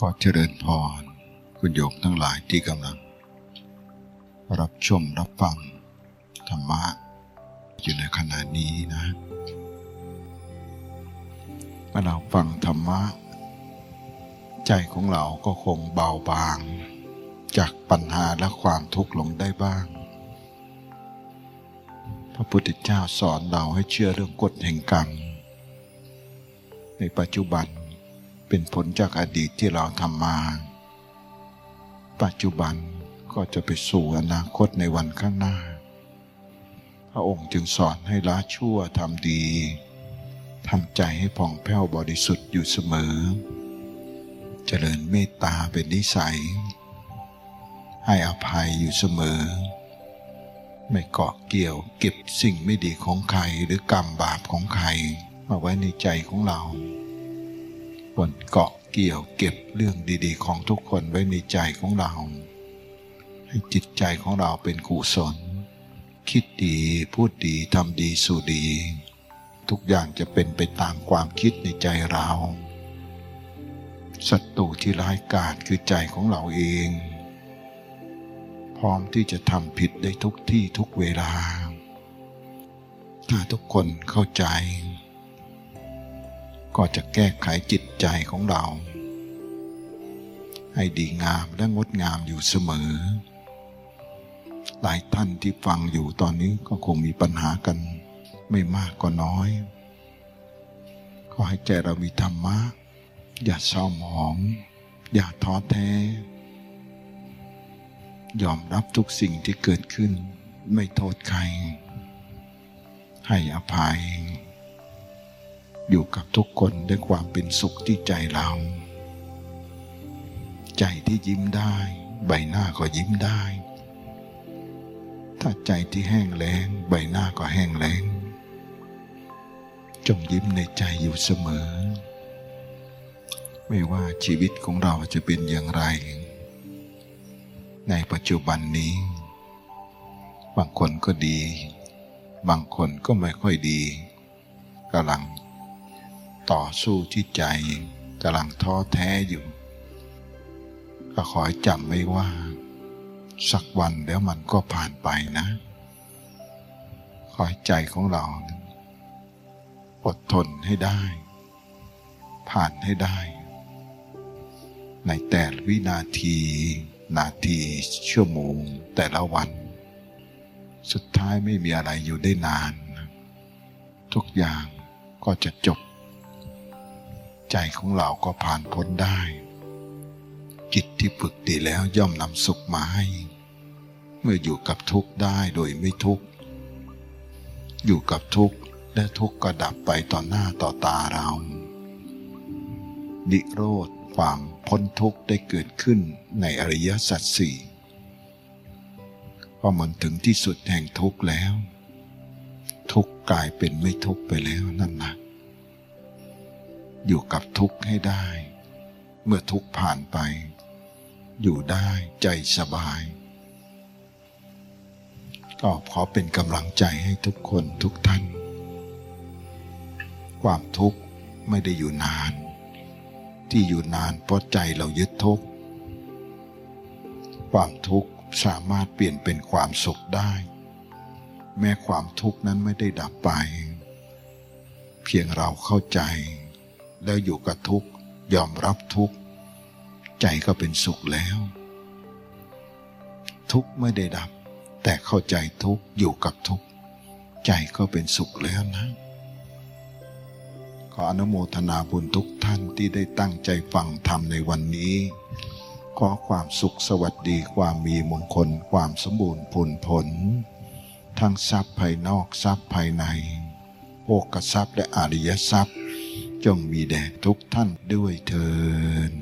ขอเจริญพรคุณโยมทั้งหลายที่กำลัง รับชมรับฟัง ธรรมะ อยู่ในขณะนี้นะเมื่อเราฟังธรรมะ ใจของเราก็คงเบาบาง จากปัญหาและความทุกข์ลงได้บ้าง พระพุทธเจ้าสอนเราให้เชื่อเรื่องกฎแห่งกรรม ในปัจจุบัน เป็นผลจากอดีตที่เราทำมา ปัจจุบันก็จะไปสู่อนาคตในวันข้างหน้า พระองค์จึงสอนให้ละชั่วทำดีทำใจให้ผ่องแผ้วบริสุทธิ์อยู่เสมอ เจริญเมตตาเป็นนิสัย ให้อภัยอยู่เสมอ ไม่เกาะเกี่ยวเก็บสิ่งไม่ดีของใครหรือกรรมบาปของใครมาไว้ในใจของเรา ควรเกาะเกี่ยวเก็บเรื่องดี ๆ ของทุกคนไว้ในใจของเรา ให้จิตใจของเราเป็นกุศล คิดดีพูดดีทำดีสู่ดี ทุกอย่างจะเป็นไปตามความคิดในใจเราศัตรูที่ร้ายกาจคือใจของเราเอง พร้อมที่จะทำผิดได้ทุกที่ทุกเวลา ถ้าทุกคนเข้าใจ ก็จะแก้ไขจิตใจของเรา ให้ดีงามและงดงามอยู่เสมอ หลายท่านที่ฟังอยู่ตอนนี้ก็คงมีปัญหากันไม่มากก็น้อยก็ให้ใจเรามีธรรมะ อย่าเศร้าหมอง อย่าท้อแท้ ยอมรับทุกสิ่งที่เกิดขึ้น ไม่โทษใคร ให้อภัย อยู่กับทุกคนด้วยความเป็นสุขที่ใจเรา ใจที่ยิ้มได้ ใบหน้าก็ยิ้มได้ ถ้าใจที่แห้งแล้ง ใบหน้าก็แห้งแล้ง จงยิ้มในใจอยู่เสมอ ไม่ว่าชีวิตของเราจะเป็นอย่างไร ในปัจจุบันนี้ บางคนก็ดี บางคนก็ไม่ค่อยดีกำลัง ต่อสู้ที่ใจกำลังท้อแท้อยู่ ก็ขอจำไว้ว่า สักวันแล้วมันก็ผ่านไปนะ ขอใจของเรา อดทนให้ได้ ผ่านให้ได้ ในแต่วินาที นาทีชั่วโมงแต่ละวัน สุดท้ายไม่มีอะไรอยู่ได้นาน ทุกอย่างก็จะจบ ใจของเราก็ผ่านพ้นได้ จิตที่ฝึกดีแล้วย่อมนำสุขมาให้ เมื่ออยู่กับทุกข์ได้โดยไม่ทุกข์อยู่กับทุกข์และทุกข์ก็ดับไปต่อหน้าต่อตาเราดิโรธความพ้นทุกข์ได้เกิดขึ้นในอริยสัจสี่พอมันถึงที่สุดแห่งทุกข์แล้ว ทุกข์กลายเป็นไม่ทุกข์ไปแล้วนั่นนะ อยู่กับทุกข์ให้ได้ เมื่อทุกข์ผ่านไป อยู่ได้ใจสบาย ก็ขอเป็นกำลังใจให้ทุกคนทุกท่าน ความทุกข์ไม่ได้อยู่นาน ที่อยู่นานเพราะใจเรายึดทุกข์ ความทุกข์สามารถเปลี่ยนเป็นความสุขได้ แม้ความทุกข์นั้นไม่ได้ดับไป เพียงเราเข้าใจ แล้วอยู่กับทุกข์ยอมรับทุกข์ใจก็เป็นสุขแล้ว ทุกข์ไม่ได้ดับ แต่เข้าใจทุกข์อยู่กับทุกข์ใจก็เป็นสุขแล้วนะ ขออนุโมทนาบุญทุกท่านที่ได้ตั้งใจฟังธรรมในวันนี้ ขอความสุขสวัสดีความมีมงคลความสมบูรณ์ผลผล ทั้งทรัพย์ภายนอกทรัพย์ภายในโภกทรัพย์และอริยทรัพย์ จงมีแด่ทุกท่านด้วยเถิน